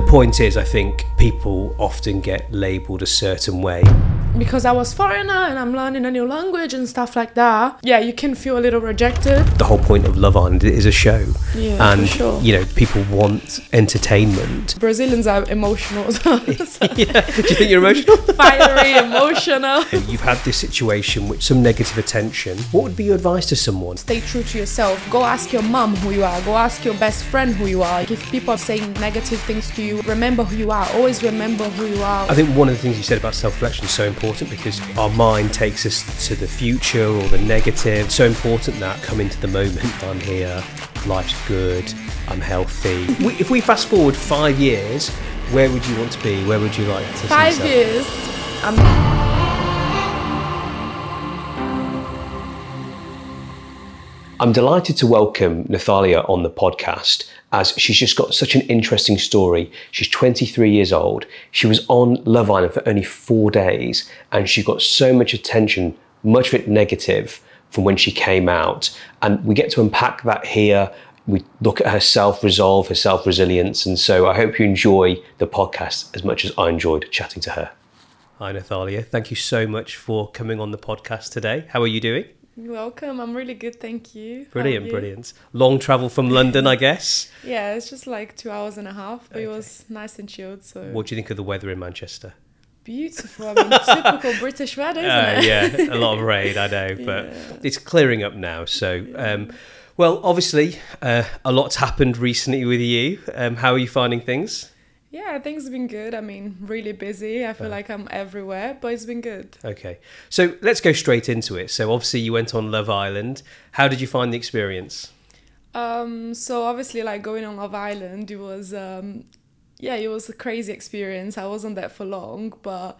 the point is, I think people often get labelled a certain way. Because I was foreigner and I'm learning a new language and stuff like that. Yeah, you can feel a little rejected. The whole point of Love Island is a show, Yeah, and sure. you know people want entertainment. Brazilians are emotional, so yeah. Do you think you're emotional? fiery, emotional. You've had this situation with some negative attention. What would be your advice to someone? Stay true to yourself. Go ask your mum who you are. Go ask your best friend who you are. If people are saying negative things to you, remember who you are. Always remember who you are. I think one of the things you said about self-reflection is so important because our mind takes us to the future or the negative. So important that come into the moment. I'm here. Life's good. I'm healthy. We, if we fast forward five years, where would you want to be? Where would you like to see Five yourself? years. I'm I'm delighted to welcome Nathalia on the podcast as she's just got such an interesting story. She's 23 years old. She was on Love Island for only four days and she got so much attention, much of it negative, from when she came out. And we get to unpack that here. We look at her self resolve, her self resilience. And so I hope you enjoy the podcast as much as I enjoyed chatting to her. Hi, Nathalia. Thank you so much for coming on the podcast today. How are you doing? Welcome. I'm really good, thank you. Brilliant, you? brilliant. Long travel from London, I guess. Yeah, it's just like two hours and a half, but it was nice and chilled. So What do you think of the weather in Manchester? beautiful. I mean, typical British weather, isn't Uh, it? yeah, a lot of rain, I know, but Yeah. it's clearing up now. So, um, well, obviously, uh, a lot's happened recently with you. Um, how are you finding things? Yeah, things have been good. I mean, really busy. I feel Uh. like I'm everywhere, but it's been good. Okay, so let's go straight into it. So, obviously, you went on Love Island. How did you find the experience? Um, so obviously, like going on Love Island, it was, um, yeah, it was a crazy experience. I wasn't there for long, but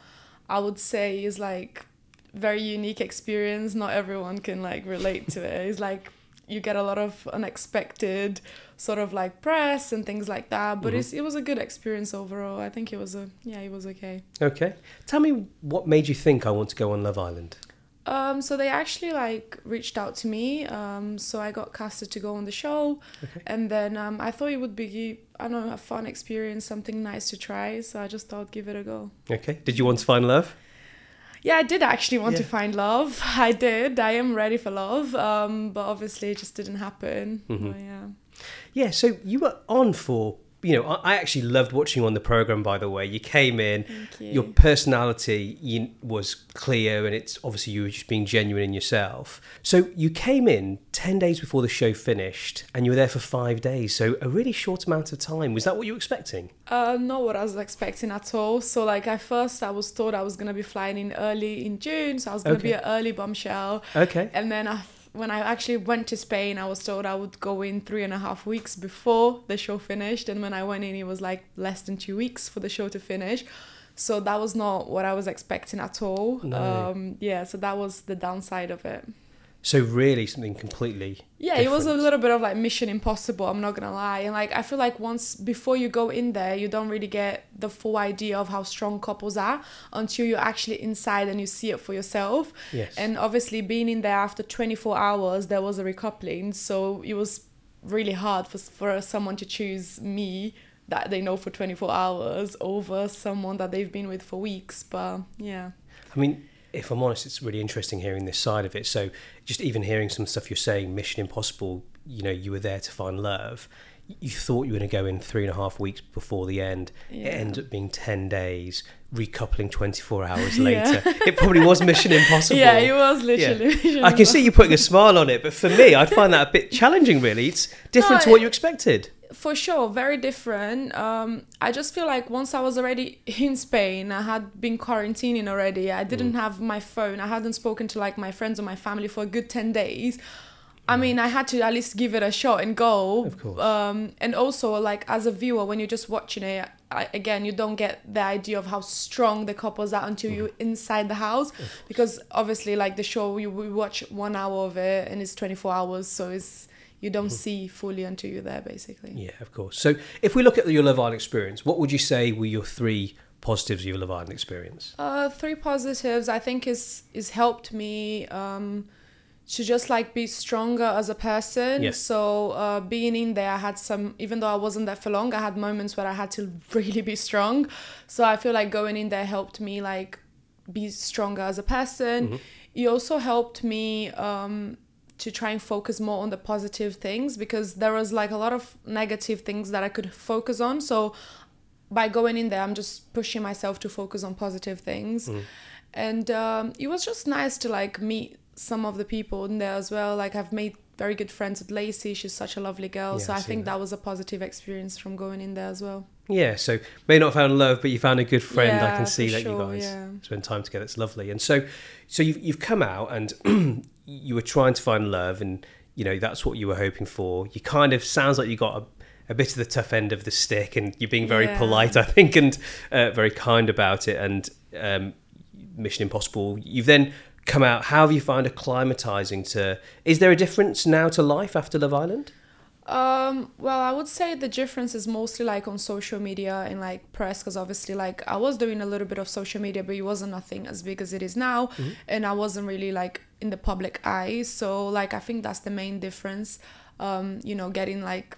I would say it's like very unique experience. Not everyone can like relate to it. It's like you get a lot of unexpected sort of like press and things like that. But it's, it was a good experience overall. I think it was a yeah, it was okay. Okay, tell me what made you think I want to go on Love Island? Um, so they actually like reached out to me. Um, so I got casted to go on the show, Okay. and then um, I thought it would be I don't know a fun experience, something nice to try. So I just thought give it a go. Okay, did you want to find love? Yeah, I did actually want to find love. I did. I am ready for love. Um, but obviously it just didn't happen. Mhm. But yeah. Yeah, so you were on for, you know, I I actually loved watching you on the program, by the way. You came in, you. your personality you, was clear, and it's obviously you were just being genuine in yourself. So you came in 10 days before the show finished, and you were there for five days. So a really short amount of time. Was that what you were expecting? Uh, not what I was expecting at all. So like at first I was told I was gonna be flying in early in June, so I was gonna be an early bombshell. Okay. And then I, when I actually went to Spain, I was told I would go in three and a half weeks before the show finished. And when I went in, it was like less than two weeks for the show to finish. So that was not what I was expecting at all. No. Um, yeah, so that was the downside of it. So really something completely. Yeah, it was a little bit of like Mission Impossible. I'm not gonna lie, and like I feel like once before you go in there, you don't really get the full idea of how strong couples are until you're actually inside and you see it for yourself. Yes. And obviously, being in there after 24 hours, there was a recoupling, so it was really hard for for someone to choose me that they know for 24 hours over someone that they've been with for weeks. But yeah. I mean, if I'm honest, it's really interesting hearing this side of it. So, just even hearing some stuff you're saying, Mission Impossible, you know, you were there to find love. You thought you were going to go in three and a half weeks before the end. Yeah. It ended up being 10 days, recoupling 24 hours Yeah. later. It probably was Mission Impossible. Yeah, it was literally. Mission I can see you putting a smile on it, but for me, I'd find that a bit challenging, really. It's different No, to what you expected. For sure very different um i just feel like once i was already in spain i had been quarantining already i Mm. didn't have my phone i hadn't spoken to like my friends or my family for a good 10 days I mean, I had to at least give it a shot and go. Of course. Um, and also, like as a viewer, when you're just watching it, I, again, you don't get the idea of how strong the couples are until you're inside the house. Because obviously, like the show, you we watch one hour of it, and it's 24 hours, so it's you don't see fully until you're there, basically. Yeah, of course. So, if we look at your Love Island experience, what would you say were your three positives of your Love Island experience? Uh, three positives I think is is helped me um, to just like be stronger as a person. Yes. So uh, being in there, I had some, even though I wasn't there for long, I had moments where I had to really be strong. So I feel like going in there helped me like be stronger as a person. It also helped me um, to try and focus more on the positive things because there was like a lot of negative things that I could focus on. So by going in there, I'm just pushing myself to focus on positive things. And um, it was just nice to like meet some of the people in there as well. Like I've made very good friends with Lacey. She's such a lovely girl. Yeah, so I think that. that was a positive experience from going in there as well. Yeah, so may not have found love, but you found a good friend. I can see that sure, you guys yeah. spend time together. It's lovely. And so, so you've you've come out and you were trying to find love, and you know that's what you were hoping for. You kind of sounds like you got a, a bit of the tough end of the stick, and you're being very Yeah. polite, I think, and uh, very kind about it. And um, Mission Impossible, you've then come out. How have you found acclimatizing to? Is there a difference now to life after Love Island? Um, well, I would say the difference is mostly like on social media and like press, because obviously, like I was doing a little bit of social media, but it wasn't nothing as big as it is now, Mm-hmm. and I wasn't really like in the public eye. So, like, I think that's the main difference. Um, you know, getting like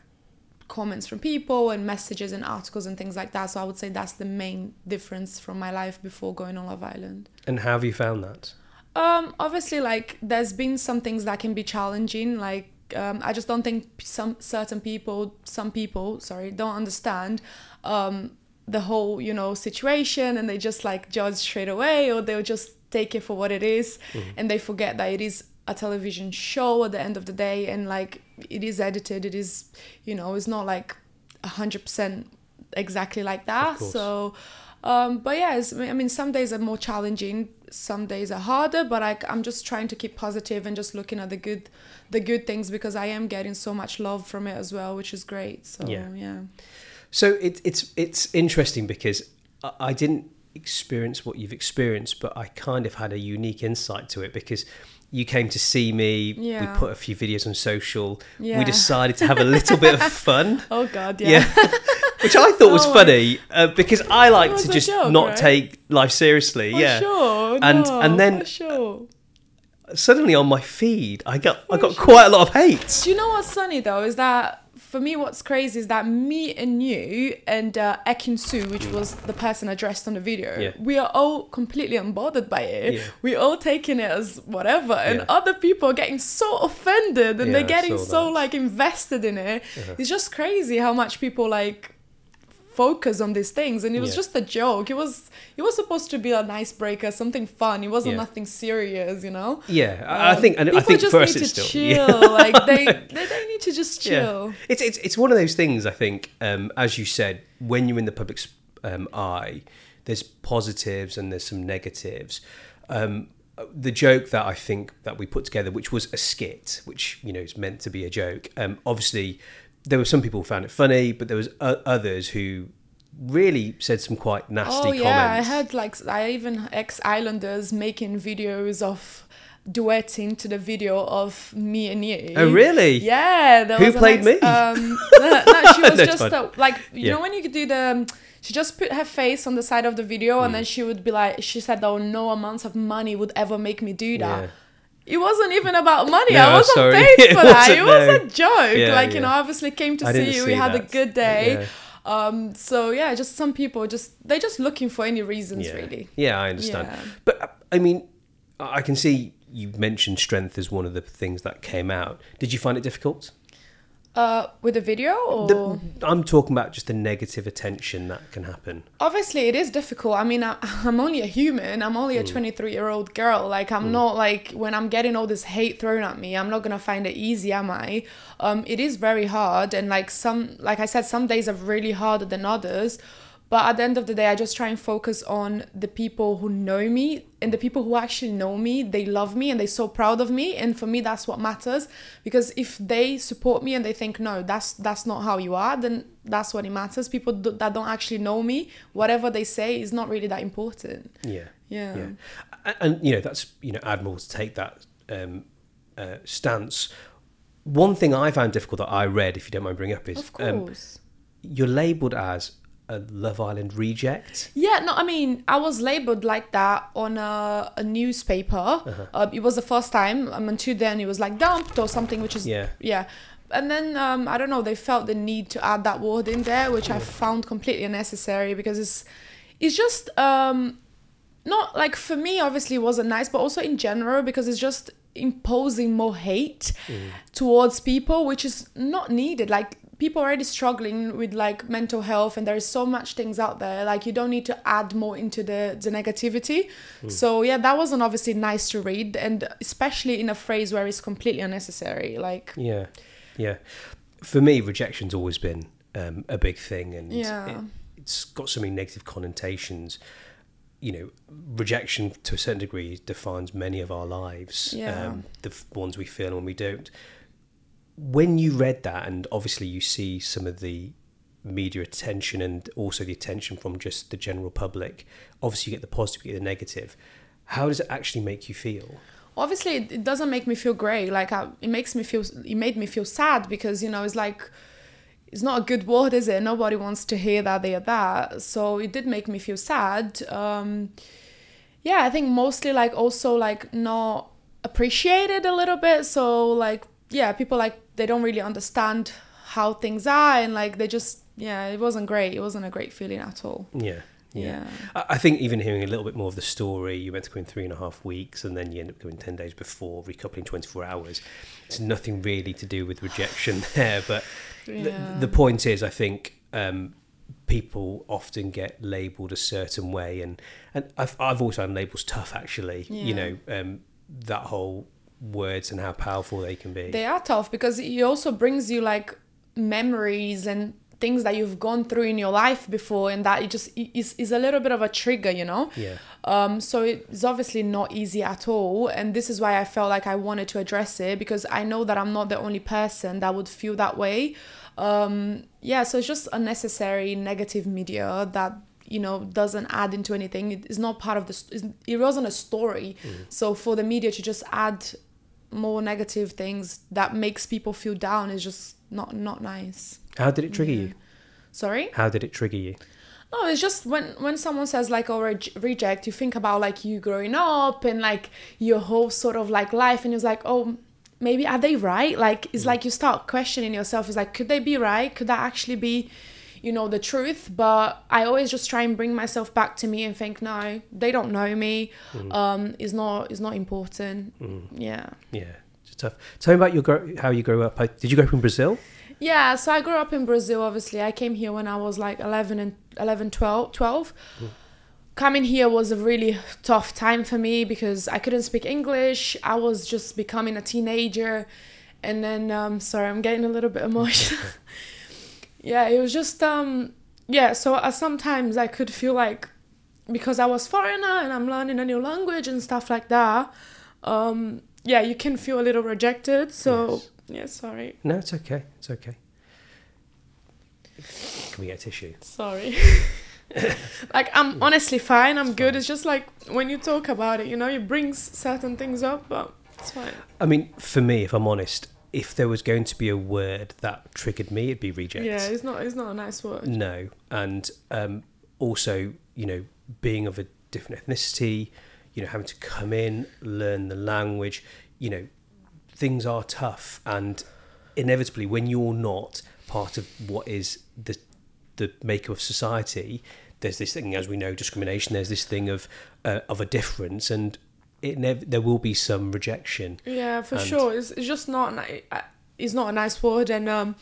comments from people and messages and articles and things like that. So, I would say that's the main difference from my life before going on Love Island. And how have you found that? Um, obviously, like there's been some things that can be challenging. Like um, I just don't think some certain people, some people, sorry, don't understand um, the whole you know situation, and they just like judge straight away, or they'll just take it for what it is, and they forget that it is a television show at the end of the day, and like it is edited. It is, you know, it's not like a hundred percent exactly like that. So. Um, but yeah, it's, I mean, some days are more challenging, some days are harder. But I, I'm just trying to keep positive and just looking at the good, the good things because I am getting so much love from it as well, which is great. So Yeah. yeah, So it, it's it's interesting because I didn't experience what you've experienced, but I kind of had a unique insight to it because you came to see me. We put a few videos on social. We decided to have a little bit of fun. Oh God, Yeah. yeah. Which I thought was Oh my- funny uh, because I like to just joke, not right? take life seriously. For yeah. sure. And- no, and then- sure. Suddenly on my feed, I got I got sure. quite a lot of hate. Do you know what's funny though? Is that for me, what's crazy is that me and you and uh, Ekin Su, which was the person addressed on the video, Yeah. we are all completely unbothered by it. Yeah. We're all taking it as whatever, and Yeah. other people are getting so offended and they're getting so. Uh-huh. like invested in it. It's just crazy how much people like focus on these things and it was Yeah. just a joke it was it was supposed to be a an icebreaker something fun it wasn't Yeah. nothing serious you know Yeah, I I um, think and I think just us need it's to still chill. like they, they they need to just chill. Yeah. It's, it's it's one of those things. I think, um, as you said, when you're in the public's um, eye, there's positives and there's some negatives. Um, the joke that I think that we put together, which was a skit, which you know is meant to be a joke. Um, obviously, there were some people who found it funny, but there was o- others who really said some quite nasty Oh yeah. I had like I even ex Islanders making videos of duetting to the video of me and you. Oh really? Yeah. Who played me? Um, no, no, she was just a, like you Yeah. know when you could do the. She just put her face on the side of the video, Mm. and then she would be like, she said, "Oh, no amounts of money would ever make me do that." Yeah. It wasn't even about money. No, I wasn't sorry. paid for that. It was no. a joke. Yeah, like yeah. you know, obviously came to I see you. We had a good day. Yeah. Um, so yeah, just some people just they're just looking for any reasons really. Yeah, I understand. But I mean, I can see you mentioned strength as one of the things that came out. Did you find it difficult? Uh, with a video or The, I'm talking about just the negative attention that can happen. obviously it is difficult. I mean, I, I'm only a human. I'm only a 23 year old girl. Like I'm not like when I'm getting all this hate thrown at me. I'm not gonna find it easy, am I? Um, it is very hard, and like some, like I said, some days are really harder than others. But at the end of the day, I just try and focus on the people who know me and the people who actually know me. They love me and they're so proud of me. And for me, that's what matters. Because if they support me and they think, no, that's that's not how you are, then that's what it matters. People do, that don't actually know me, whatever they say is not really that important. Yeah. Yeah. Yeah. And, you know, that's, you know, admirable to take that um, uh, stance. One thing I found difficult that I read, if you don't mind bringing up, is Of um, course. you're labelled as a Love Island reject. Yeah, no, I mean, I was labeled like that on a, a newspaper. Uh-huh. Uh, it was the first time. Um, until then, it was like dumped or something, which is Yeah. yeah. And then um, I don't know. They felt the need to add that word in there, which I found completely unnecessary because it's it's just um, not like for me. Obviously, it wasn't nice, but also in general because it's just imposing more hate towards people, which is not needed. Like people are already struggling with like mental health and there's so much things out there like you don't need to add more into the the negativity so yeah that wasn't obviously nice to read and especially in a phrase where it's completely unnecessary like Yeah, yeah. For me, rejection's always been um, a big thing, and Yeah. it, it's got so many negative connotations. You know, rejection to a certain degree defines many of our lives. Yeah. Um, the f- ones we feel and when we don't. When you read that, and obviously you see some of the media attention and also the attention from just the general public, obviously you get the positive, you get the negative. How does it actually make you feel? obviously it, doesn't make me feel great. Like I, it makes me feel it made me feel sad because you know it's like it's not a good word is it? Nobody wants to hear that they are that. So it did make me feel sad. Um yeah i think mostly like also like not appreciated a little bit. So like yeah people like they don't really understand how things are and like they just yeah it wasn't great it wasn't a great feeling at all Yeah. yeah I I think even hearing a little bit more of the story, you went to go in three and a half weeks and then you end up going 10 days before, recoupling 24 hours. It's nothing really to do with rejection there. But Yeah. the, the point is, I think um, people often get labelled a certain way. And, and I've, I've always found labels tough, actually. You know, um, that whole words and how powerful they can be. They are tough because it also brings you like memories and things that you've gone through in your life before, and that it just is, is a little bit of a trigger, you know? yeah. Um, so it's obviously not easy at all. And this is why I felt like I wanted to address it because I know that I'm not the only person that would feel that way. Um, yeah, so it's just unnecessary negative media that you know doesn't add into anything it is not part of the it wasn't a story so for the media to just add more negative things that makes people feel down is just not not nice How did it trigger you? sorry How did it trigger you? no, it's just when when someone says like oh re- reject, you think about like you growing up and like your whole sort of like life, and it's like oh maybe are they right? Like it's mm. like you start questioning yourself. It's like could they be right? Could that actually be, you know, the truth? But I always just try and bring myself back to me and think no, they don't know me. Um, it's not it's not important. Yeah. Yeah. It's tough. Tell me about your how you grew up. Did you grow up in Brazil? Yeah, so I grew up in Brazil, obviously. I came here when I was like 11 and 11, 12. 12. Coming here was a really tough time for me because I couldn't speak English. I was just becoming a teenager. And then, um, sorry, I'm getting a little bit emotional. Yeah, it was just, um, yeah, so uh, sometimes I could feel like because I was foreigner and I'm learning a new language and stuff like that, um, yeah, you can feel a little rejected. So, yeah, sorry. No, it's okay. It's okay. Can we get a tissue? Sorry. like I'm honestly fine. I'm good. It's just like when you talk about it, you know, it brings certain things up, but it's fine. I mean, for me, if I'm honest, if there was going to be a word that triggered me, it'd be reject. Yeah, it's not. It's not a nice word. No, and um, also, you know, being of a different ethnicity, you know, having to come in, learn the language, you know, things are tough, and inevitably, when you're not part of what is the the makeup of society, there's this thing, as we know, discrimination. There's this thing of uh, of a difference, and it nev- there will be some rejection. Yeah, for And- sure. It's, it's just not. uh, It's not a nice word, and um,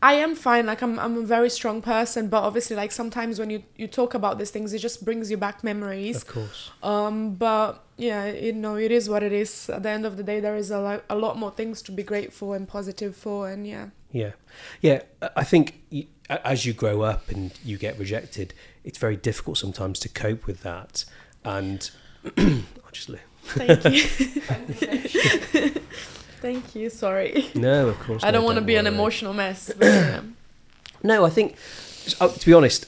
I am fine. Like I'm, I'm a very strong person, but obviously, like sometimes when you you talk about these things, it just brings you back memories. Of course. Um, but yeah, you know, it is what it is. At the end of the day, there is a lot, a lot more things to be grateful and positive for, and yeah. Yeah, yeah. I- think as you grow up and you get rejected, it's very difficult sometimes to cope with that. And I'll just Thank you. Thank you. Sorry. no, of course. I don't no, want to be an emotional mess. But, yeah. No, I think uh, to be honest,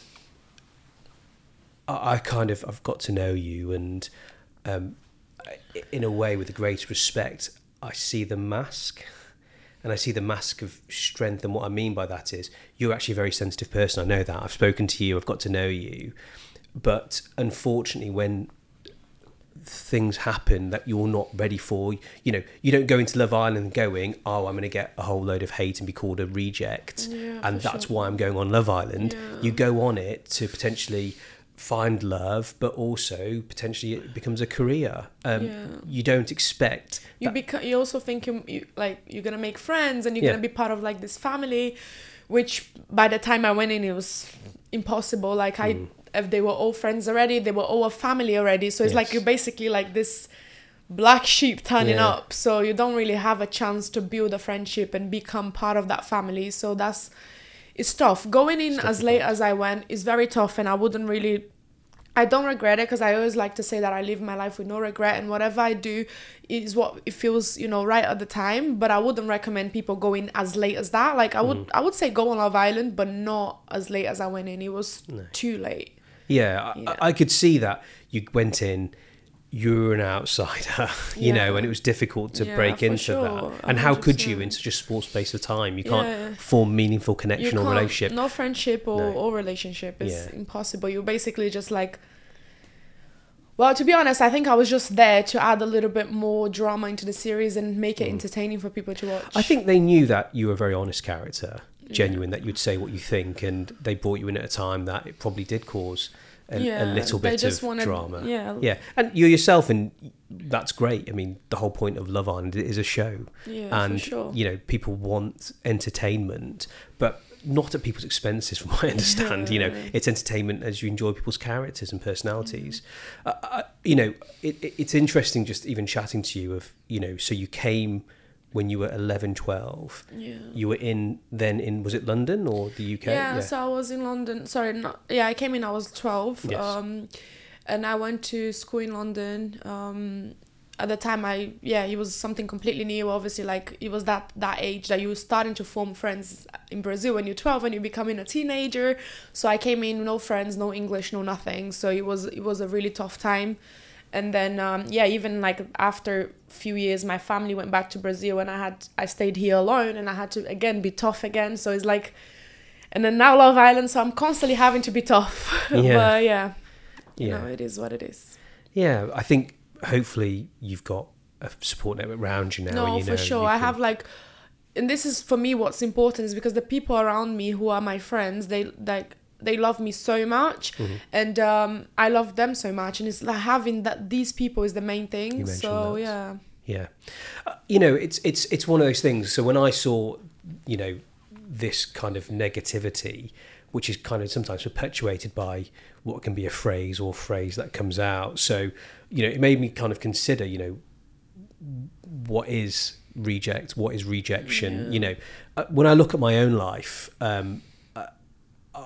I, I kind of I've got to know you, and um, in a way, with the greatest respect, I see the mask, and I see the mask of strength. And what I mean by that is you're actually a very sensitive person. I know that. I've spoken to you. I've got to know you. But unfortunately, when things happen that you're not ready for. You know, you don't go into Love Island going, "Oh, I'm going to get a whole load of hate and be called a reject," Yeah, and that's sure. why I'm going on Love Island. Yeah. You go on it to potentially find love, but also potentially it becomes a career. Um, Yeah. You don't expect. you that- become you also think you, you like you're gonna make friends and you're Yeah. gonna be part of like this family which by the time i went in it was impossible like i Mm. If they were all friends already they were all a family already so it's like you're basically like this black sheep turning Yeah. up so you don't really have a chance to build a friendship and become part of that family so that's it's tough going in It's as late as i went is very tough and i wouldn't really I don't regret it because I always like to say that I live my life with no regret and whatever I do is what it feels you know right at the time. But I wouldn't recommend people going as late as that. Like I would Mm. I would say go on Love Island, but not as late as I went in. It was No. too late. Yeah, I- Yeah. I, I could see that you went in. You were an outsider, you know, and it was difficult to Yeah, break into sure, that. And how could you, in such a small space of time, you can't Yeah. form meaningful connection or relationship? No friendship or, No. or relationship is Yeah. impossible. You're basically just like well, to be honest, I think I was just there to add a little bit more drama into the series and make it entertaining for people to watch. Mm. I think they knew that you were a very honest character, genuine, that you'd say what you think, and they brought you in at a time that it probably did cause a, a little bit of wanted- drama. yeah. yeah, and you're yourself, and that's great. I mean, the whole point of Love Island is a show, Yeah, and sure. you know, people want entertainment, but not at people's expenses, from what I understand. You know, it's entertainment as you enjoy people's characters and personalities. Uh, I, you know, it, it, it's interesting just even chatting to you of you know, so you came when you were 11, 12. yeah. You were in then in was it London or the UK? Yeah, so I was in London. Sorry, not yeah. I came in. I was twelve. Yes. Um, and I went to school in London. Um, at the time, I yeah, it was something completely new. Obviously, like it was that that age that you were starting to form friends in Brazil when you're twelve and you're becoming a teenager. So I came in no friends, no English, no nothing. So it was it was a really tough time. And then um, yeah, even like after a few years, my family went back to Brazil, and I had I stayed here alone, and I had to again be tough again. So it's like and then now Love Island, so I'm constantly having to be tough. Yeah. but yeah, you Yeah. know, it is what it is. Yeah, I think hopefully you've got a support network around you now. no, you for know sure. I can- have like, and this is for me what's important is because the people around me who are my friends, they like they love me so much, Mm-hmm. and um, I love them so much, and it's like having that these people is the main thing. So that. yeah, Yeah, uh, you know, it's it's it's one of those things. So when I saw, you know, this kind of negativity, which is kind of sometimes perpetuated by what can be a phrase or phrase that comes out. So you know, it made me kind of consider, you know, what is reject, what is rejection. Yeah. You know, uh, when I look at my own life. Um,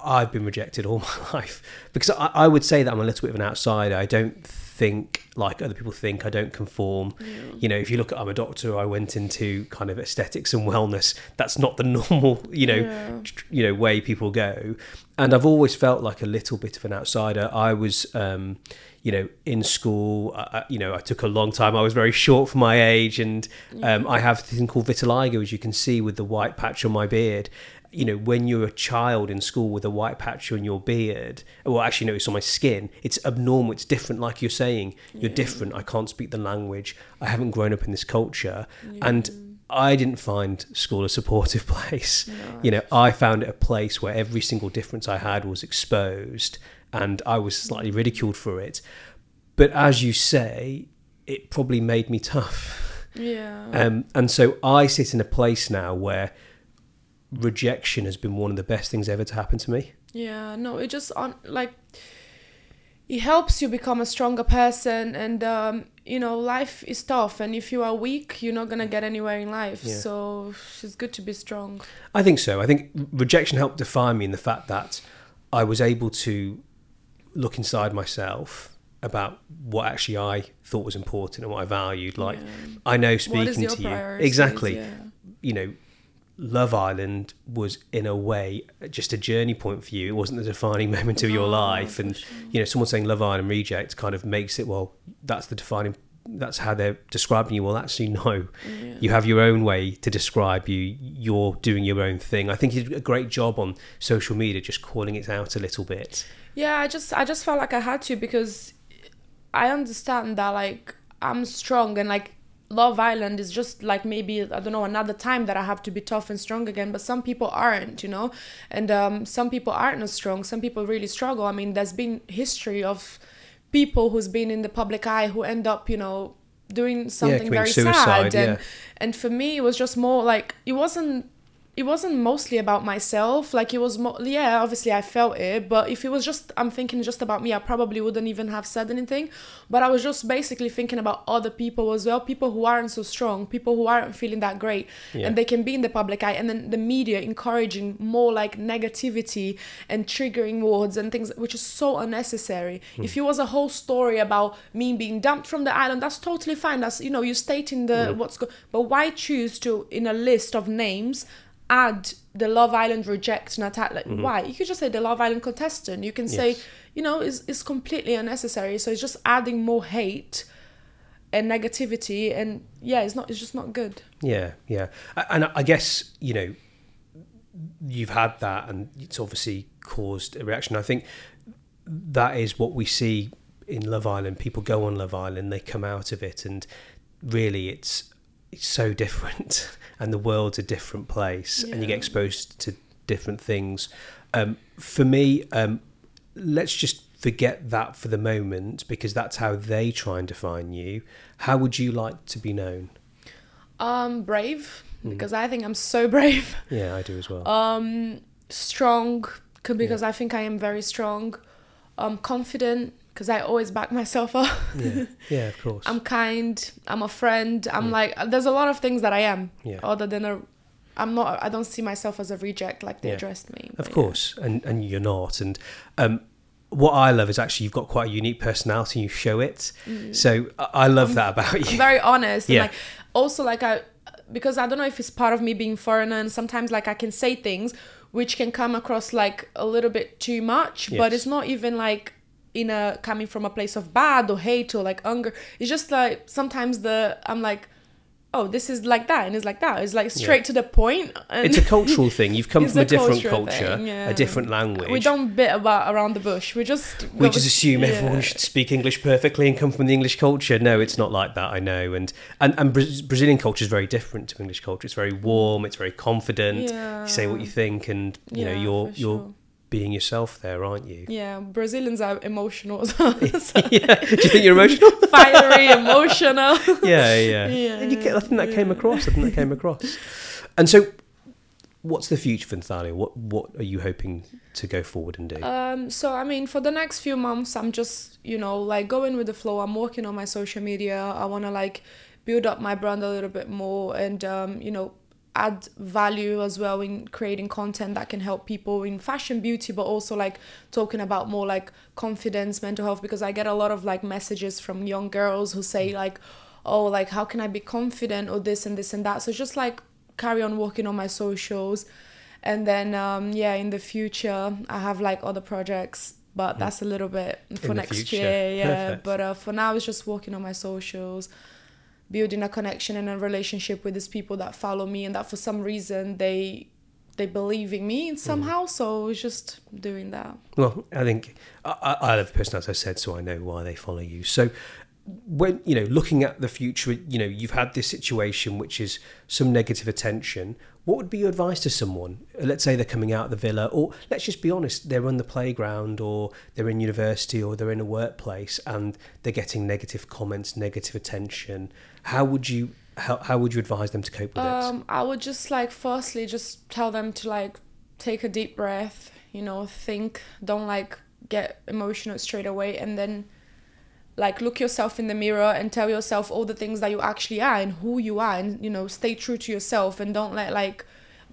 I've been rejected all my life because I, I would say that I'm a little bit of an outsider. I don't think like other people think. I don't conform. You know, if you look at I'm a doctor, I went into kind of aesthetics and wellness. That's not the normal, you know, Yeah. tr- you know way people go. And I've always felt like a little bit of an outsider. I was, um, you know, in school. I, I- you know, I took a long time. I was very short for my age, and um, I have this thing called vitiligo, as you can see with the white patch on my beard you know, when you're a child in school with a white patch on your beard, well, actually, no, it's on my skin. It's abnormal. It's different. Like you're saying, you're Yeah. different. I can't speak the language. I haven't grown up in this culture, and I didn't find school a supportive place. You know, I found it a place where every single difference I had was exposed, and I was slightly ridiculed for it. But as you say, it probably made me tough. yeah, Um, and so I sit in a place now where rejection has been one of the best things ever to happen to me. Yeah, no, it just on like it helps you become a stronger person and um you know life is tough and if you are weak you're not gonna get anywhere in life Yeah. so it's good to be strong I think so. I think rejection helped define me in the fact that I was able to look inside myself about what actually I thought was important and what I valued. Like Yeah. I know speaking to you priorities? exactly. yeah. You know, Love Island was in a way just a journey point for you. It wasn't the defining moment of your life, and you know, someone saying Love Island reject kind of makes it well. That's the defining that's how they're describing you. Well, actually, no. Yeah. You have your own way to describe you. You're doing your own thing. I think you did a great job on social media, just calling it out a little bit. Yeah, I just I just felt like I had to because I understand that like I'm strong and like Love Island is just like maybe I don't know another time that I have to be tough and strong again. But some people aren't, you know, and um, some people aren't as strong. Some people really struggle. I mean, there's been history of people who's been in the public eye who end up, you know, doing something yeah, very suicide, sad. And yeah. and for me, it was just more like it wasn't it wasn't mostly about myself like it was mo- yeah obviously i felt it but if it was just i'm thinking just about me i probably wouldn't even have said anything but i was just basically thinking about other people as well people who aren't so strong people who aren't feeling that great yeah. and they can be in the public eye and then the media encouraging more like negativity and triggering words and things which is so unnecessary hmm. if it was a whole story about me being dumped from the island that's totally fine that's you know you stating the hmm. what's go but why choose to in a list of names add the Love Island reject Nathalia. Like, mm-hmm. Why? You could just say the Love Island contestant. You can yes. say, you know, it's, it's completely unnecessary. So it's just adding more hate and negativity. And yeah, it's not. It's just not good. Yeah, yeah. And I guess you know, you've had that, and it's obviously caused a reaction. I think that is what we see in Love Island. People go on Love Island, they come out of it, and really, it's it's so different. and the world's a different place yeah. and you get exposed to different things. Um, for me, um, let's just forget that for the moment because that's how they try and define you. How would you like to be known? Um, brave mm. because I think I'm so brave. Yeah, I do as well. Um, strong because yeah. I think I am very strong. Um, confident because I always back myself up. yeah, yeah, of course. I'm kind. I'm a friend. I'm like, there's a lot of things that I am. Yeah. Other than a, I'm not. I don't see myself as a reject like they yeah. addressed me. Of course, yeah. and and you're not. And um, what I love is actually you've got quite a unique personality. and You show it. Mm. So I love I'm, that about you. I'm very honest. Yeah. And like, also, like I, because I don't know if it's part of me being foreigner, and sometimes like I can say things which can come across like a little bit too much, yes. but it's not even like in a coming from a place of bad or hate or like anger. It's just like sometimes the i'm like oh this is like that and it's like that. It's like straight yeah. to the point it's a cultural thing. You've come from a different culture thing, yeah. a different language. We don't bit about around the bush. We just we just assume yeah. everyone should speak english perfectly and come from the english culture. No it's not like that i know. And and, and brazilian culture is very different to english culture. It's very warm it's very confident. You say what you think and you know you're you're sure being yourself there, aren't you? Yeah, Brazilians are emotional. so. yeah. Do you think you're emotional? Fiery, emotional. yeah, yeah. yeah and you get, I think that yeah. came across. I think that came across. And so, what's the future for Nathalia? What What are you hoping to go forward and do? Um, so I mean, for the next few months, I'm just you know like going with the flow. I'm working on my social media. I want to like build up my brand a little bit more, and um, you know add value as well in creating content that can help people in fashion beauty but also like talking about more like confidence mental health because i get a lot of like messages from young girls who say mm. like oh like how can i be confident or this and this and that so just like carry on working on my socials and then um yeah in the future i have like other projects but mm. that's a little bit for next year yeah Perfect. but uh, for now it's just working on my socials building a connection and a relationship with these people that follow me and that for some reason they they believe in me mm. somehow. Mm. So it's just doing that. Well, I think I, I love the person as I said, so I know why they follow you. So when you know looking at the future, you know you've had this situation which is some negative attention. What would be your advice to someone? Let's say they're coming out of the villa, or let's just be honest, they're on the playground, or they're in university, or they're in a workplace, and they're getting negative comments, negative attention how would you how, how would you advise them to cope with um, it? I would just like firstly just tell them to like take a deep breath, you know, think, don't like get emotional straight away and then like look yourself in the mirror and tell yourself all the things that you actually are and who you are and you know stay true to yourself and don't let like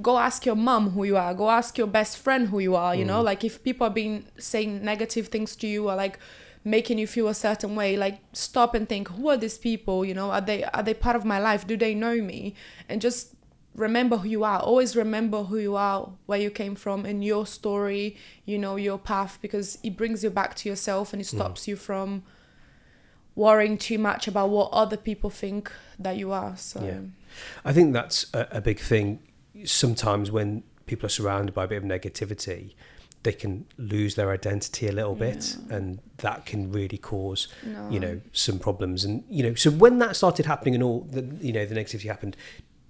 go ask your mom who you are go ask your best friend who you are you mm. know like if people are being saying negative things to you or like making you feel a certain way like stop and think who are these people you know are they are they part of my life do they know me and just remember who you are always remember who you are where you came from and your story you know your path because it brings you back to yourself and it mm. stops mm. you from worrying too much about what other people think that you are. So Yeah. I think that's a, a big thing. Sometimes when people are surrounded by a bit of negativity, they can lose their identity a little bit, and that can really cause, you know, some problems. And you know, so when that started happening and all the, you know, the negativity happened,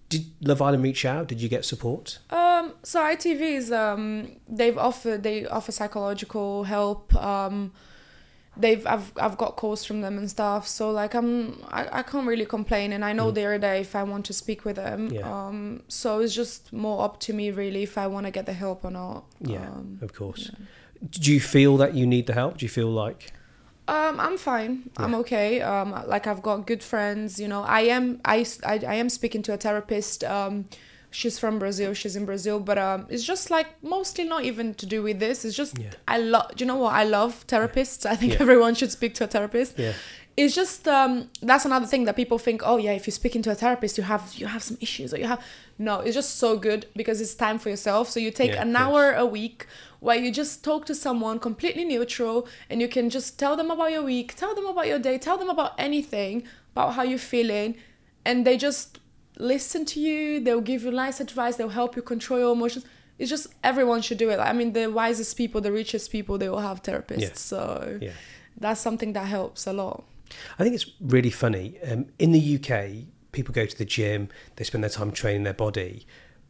did Love Island reach out? Did you get support? Um, so ITV is um, they've offered they offer psychological help. Um, they've I've I've got calls from them and stuff. So like I'm I, I can't really complain, and I know they're there if I want to speak with them. Mm. Yeah. Um, so it's just more up to me really if I want to get the help or not. Yeah, Um, of course. Do you feel that you need the help? Do you feel like Um, I'm fine. I'm okay. Um, like I've got good friends. You know, I am. I, I, I am speaking to a therapist. Um, she's from Brazil. She's in Brazil, but um, it's just like mostly not even to do with this. It's just Yeah. I love. You know what? I love therapists. I think Yeah. everyone should speak to a therapist. yeah, It's just um, that's another thing that people think. Oh yeah, if you're speaking to a therapist, you have you have some issues or you have. No, it's just so good because it's time for yourself. So you take Yeah, an hour a week where you just talk to someone completely neutral and you can just tell them about your week, tell them about your day, tell them about anything, about how you're feeling, and they just listen to you, they'll give you nice advice, they'll help you control your emotions. It's just everyone should do it. I mean, the wisest people, the richest people, they will have therapists. Yeah. So yeah. that's something that helps a lot. I think it's really funny. Um, in the UK, people go to the gym, they spend their time training their body,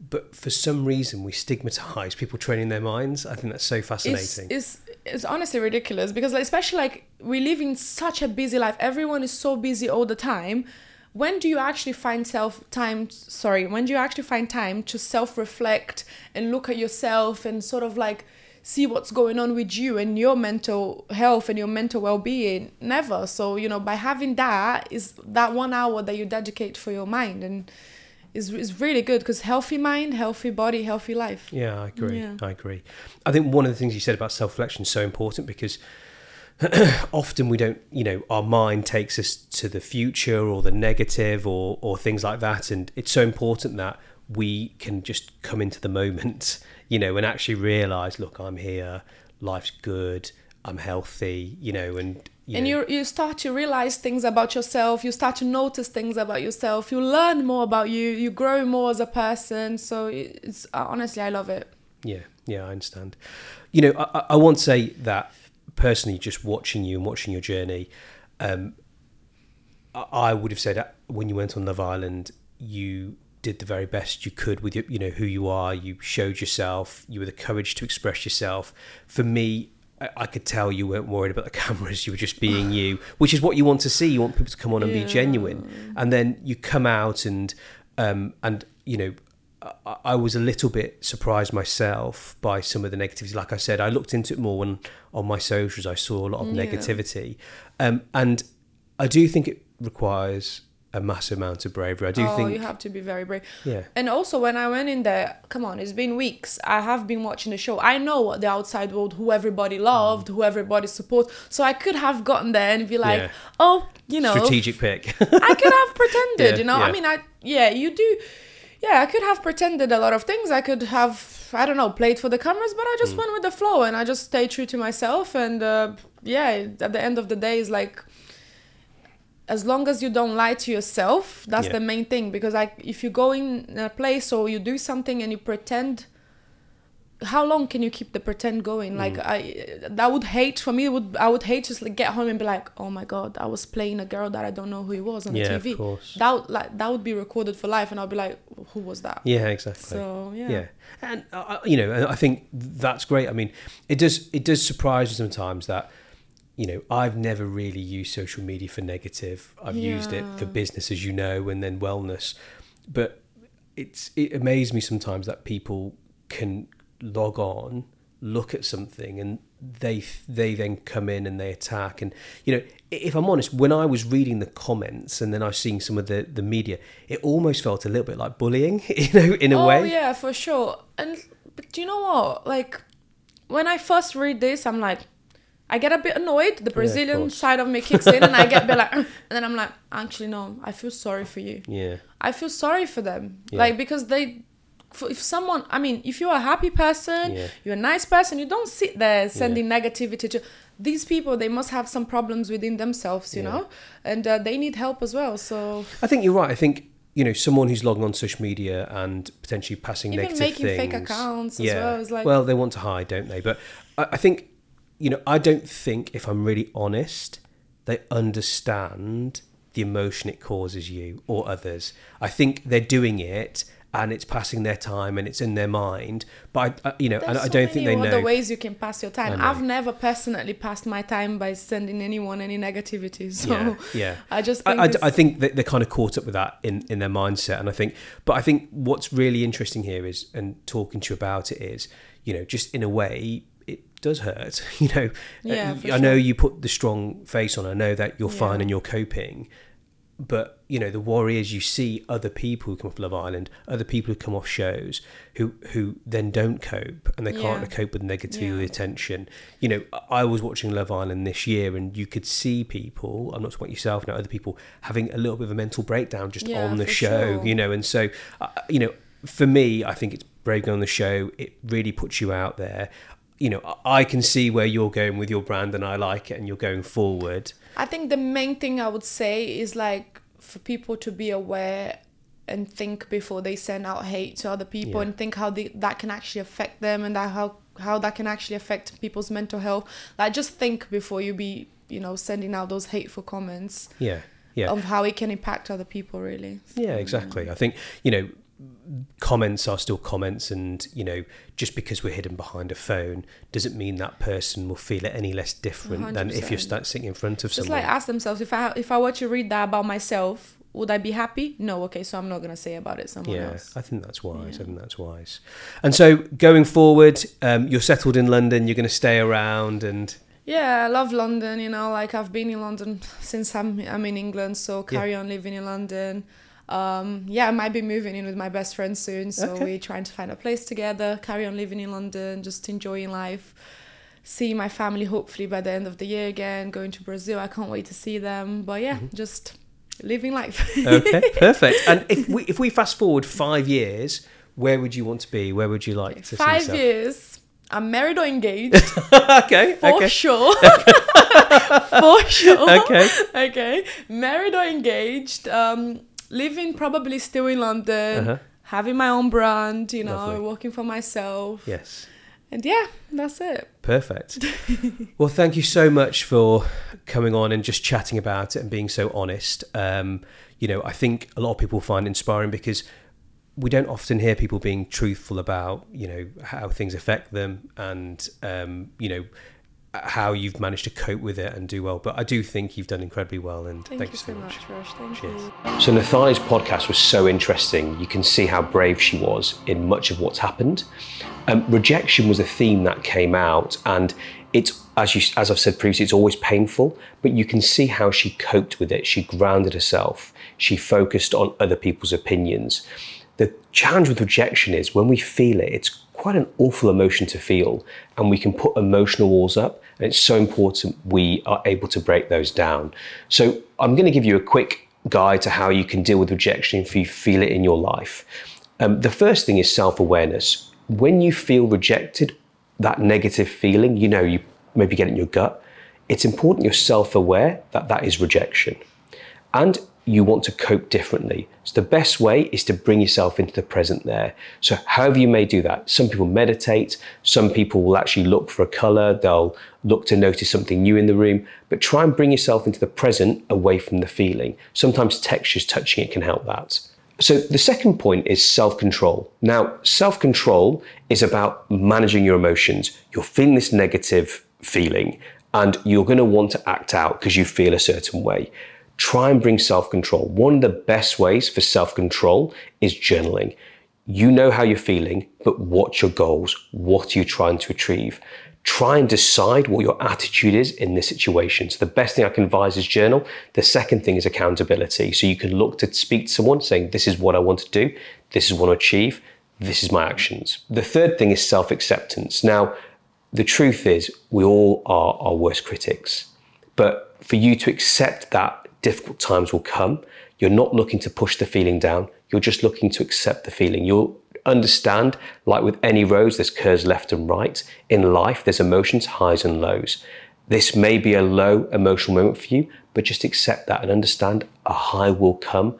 but for some reason we stigmatise people training their minds. I think that's so fascinating. it's it's honestly ridiculous because especially like we live in such a busy life everyone is so busy all the time when do you actually find self time sorry when do you actually find time to self reflect and look at yourself and sort of like see what's going on with you and your mental health and your mental well-being never so you know by having that is that one hour that you dedicate for your mind and is, is really good because healthy mind healthy body healthy life yeah, I agree. Yeah. I agree. I think one of the things you said about self reflection is so important because often we don't, you know, our mind takes us to the future or the negative or, or things like that. And it's so important that we can just come into the moment, you know, and actually realize, look, I'm here, life's good, I'm healthy, you know, and, you and know, you you start to realize things about yourself. You start to notice things about yourself. You learn more about you. You grow more as a person. So it's honestly i love it. Yeah, yeah, I understand. You know, I, I- I want to say that personally, just watching you and watching your journey, um, I, would have said when you went on Love Island, you did the very best you could with your, you know who you are. You showed yourself. You were the courage to express yourself. For me. I- I could tell you weren't worried about the cameras. You were just being you, which is what you want to see. You want people to come on and be genuine, and then you come out and um, and you know I, was a little bit surprised myself by some of the negativity. Like I said, I looked into it more when on my socials I saw a lot of Yeah. negativity, um, and I do think it requires a massive amount of bravery. I do oh think, you have to be very brave yeah, and also when i went in there come on it's been weeks i have been watching the show i know what the outside world who everybody loved who everybody supports so i could have gotten there and be like Mm. Yeah. oh you know strategic pick. I could have pretended, Yeah, you know. yeah. I mean, I yeah, you do. Yeah, I could have pretended a lot of things. I could have, I don't know, played for the cameras, but I Mm. just went with the flow and I just stayed true to myself. And uh, yeah, at the end of the day, is like, as long as you don't lie to yourself, that's Yeah. the main thing. Because like, if you go in a place or you do something and you pretend. How long can you keep the pretend going? Like Mm. I, that would hate for me. Would I would hate just like get home and be like, oh my god, I was playing a girl that I don't know who he was on yeah, the of TV course. that would, like that would be recorded for life and i'll be like who was that Yeah, exactly. so yeah, yeah and uh, you know i think that's great i mean it does it does surprise me sometimes that you know i've never really used social media for negative i've used it for business as you know and then wellness but it's it amazes me sometimes that people can log on look at something and they they then come in and they attack. And you know if i'm honest when i was reading the comments and then i was seeing some of the the media it almost felt a little bit like bullying you know in a oh way. yeah for sure. And but do you know what? Like when i first read this i'm like i get a bit annoyed. The brazilian course. side of me kicks in and i get a bit like and then i'm like actually no i feel sorry for you. Yeah. I feel sorry for them. Yeah. like because they for- if someone, I mean, if you're a happy person, Yeah. you're a nice person, you don't sit there sending negativity to these people. They must have some problems within themselves, you Yeah. know, and uh, they need help as well. So I think you're right. I think you know someone who's logging on social media and potentially passing Even negative making fake things. accounts as well is like- well, they want to hide, don't they? But I, I think you know I don't think if I'm really honest, they understand the emotion it causes you or others. I think they're doing it. And it's passing their time, and it's in their mind. But I, I you know, and There's I so don't think they know. other ways you can pass your time. I've never personally passed my time by sending anyone any negativity. So yeah, yeah. I just think I, I, I think that they're kind of caught up with that in, in their mindset, and I think, but I think what's really interesting here is, and talking to you about it is, you know, just in a way, it does hurt. You know, Yeah, Uh, I know you put the strong face on. I know that you're fine and you're coping, but you know, the worry is you see other people who come off Love Island, other people who come off shows who who then don't cope and they can't cope with the Yeah. attention. You know, I was watching Love Island this year, and you could see people. I'm not talking about yourself now. Other people having a little bit of a mental breakdown just Yeah, on the show. sure. You know, and so uh, you know, for me, I think it's brave going on the show. It really puts you out there. You know, I can see where you're going with your brand, and I like it, and you're going forward. I think the main thing I would say is like for people to be aware and think before they send out hate to other people Yeah. and think how the, that can actually affect them and that how how that can actually affect people's mental health. Like just think before you be you know sending out those hateful comments Yeah, yeah. of how it can impact other people really. Yeah, exactly. I think, you know, comments are still comments and, you know, just because we're hidden behind a phone doesn't mean that person will feel it any less different than if you're 100%. sitting in front of Just someone. like ask themselves if I if I were to read that about myself, would I be happy? No. Okay, so I'm not gonna say about it someone yeah, else. I think that's wise. I think that's wise. And so going forward, um, you're settled in London, you're going to stay around and Yeah, I love London. You know, like I've been in London since I'm I'm in England, so carry on living in London. Um, yeah, I might be moving in with my best friend soon, so Okay. we're trying to find a place together. Carry on living in London, just enjoying life. See my family hopefully by the end of the year again. Going to Brazil, I can't wait to see them. But yeah, Mm-hmm. just living life. okay, perfect. And if we if we fast forward five years, where would you want to be? Where would you like to Five years. I'm married or engaged okay, for okay, sure. for sure. okay. okay married or engaged um living probably still in london Uh-huh. having my own brand you know Lovely. working for myself Yes. and yeah that's it Perfect. well, thank you so much for coming on and just chatting about it and being so honest. Um, you know, I think a lot of people find inspiring because we don't often hear people being truthful about, you know, how things affect them and, um, you know, how you've managed to cope with it and do well. But I do think you've done incredibly well and thank, thank, you so much Rosh. thank Cheers. you So Nathalia's podcast was so interesting. You can see how brave she was in much of what's happened. Um, rejection was a theme that came out, and it's as you as I've said previously, it's always painful. But you can see how she coped with it. She grounded herself. She focused on other people's opinions. The challenge with rejection is when we feel it, it's quite an awful emotion to feel, and we can put emotional walls up. And it's so important we are able to break those down. So I'm going to give you a quick guide to how you can deal with rejection if you feel it in your life. Um, the first thing is self awareness. When you feel rejected, that negative feeling, you know, you maybe get it in your gut, it's important you're self aware that that is rejection. And you want to cope differently. So the best way is to bring yourself into the present there. So however you may do that. Some people meditate, some people will actually look for a color, they'll look to notice something new in the room, but try and bring yourself into the present away from the feeling. Sometimes textures touching it can help that. So the second point is self-control. Now, self-control is about managing your emotions. You're feeling this negative feeling and you're going to want to act out because you feel a certain way try and bring self control. One of the best ways for self control is journaling. You know how you're feeling, but what's your goals? What are you trying to achieve? Try and decide what your attitude is in this situation. So, the best thing I can advise is journal. The second thing is accountability. So, you can look to speak to someone saying, This is what I want to do, this is what I achieve, this is my actions. The third thing is self acceptance. Now, the truth is, we all are our worst critics. But for you to accept that difficult times will come, you're not looking to push the feeling down. You're just looking to accept the feeling. You'll Understand, like with any roads, there's curves left and right. In life, there's emotions, highs and lows. This may be a low emotional moment for you, but just accept that and understand a high will come,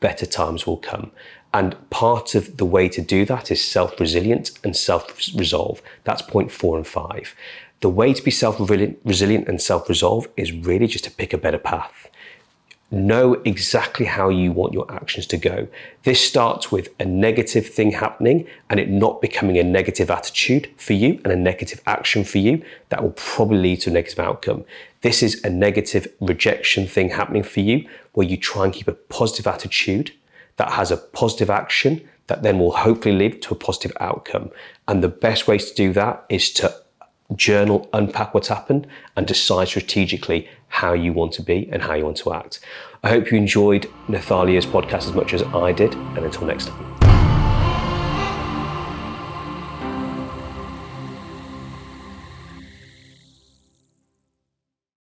better times will come. And part of the way to do that is self resilient and self resolve. That's point four and five. The way to be self resilient and self resolve is really just to pick a better path. Know exactly how you want your actions to go. This starts with a negative thing happening and it not becoming a negative attitude for you and a negative action for you that will probably lead to a negative outcome. This is a negative rejection thing happening for you where you try and keep a positive attitude that has a positive action that then will hopefully lead to a positive outcome. And the best ways to do that is to journal, unpack what's happened, and decide strategically how you want to be and how you want to act. I hope you enjoyed Nathalia's podcast as much as I did, and until next time.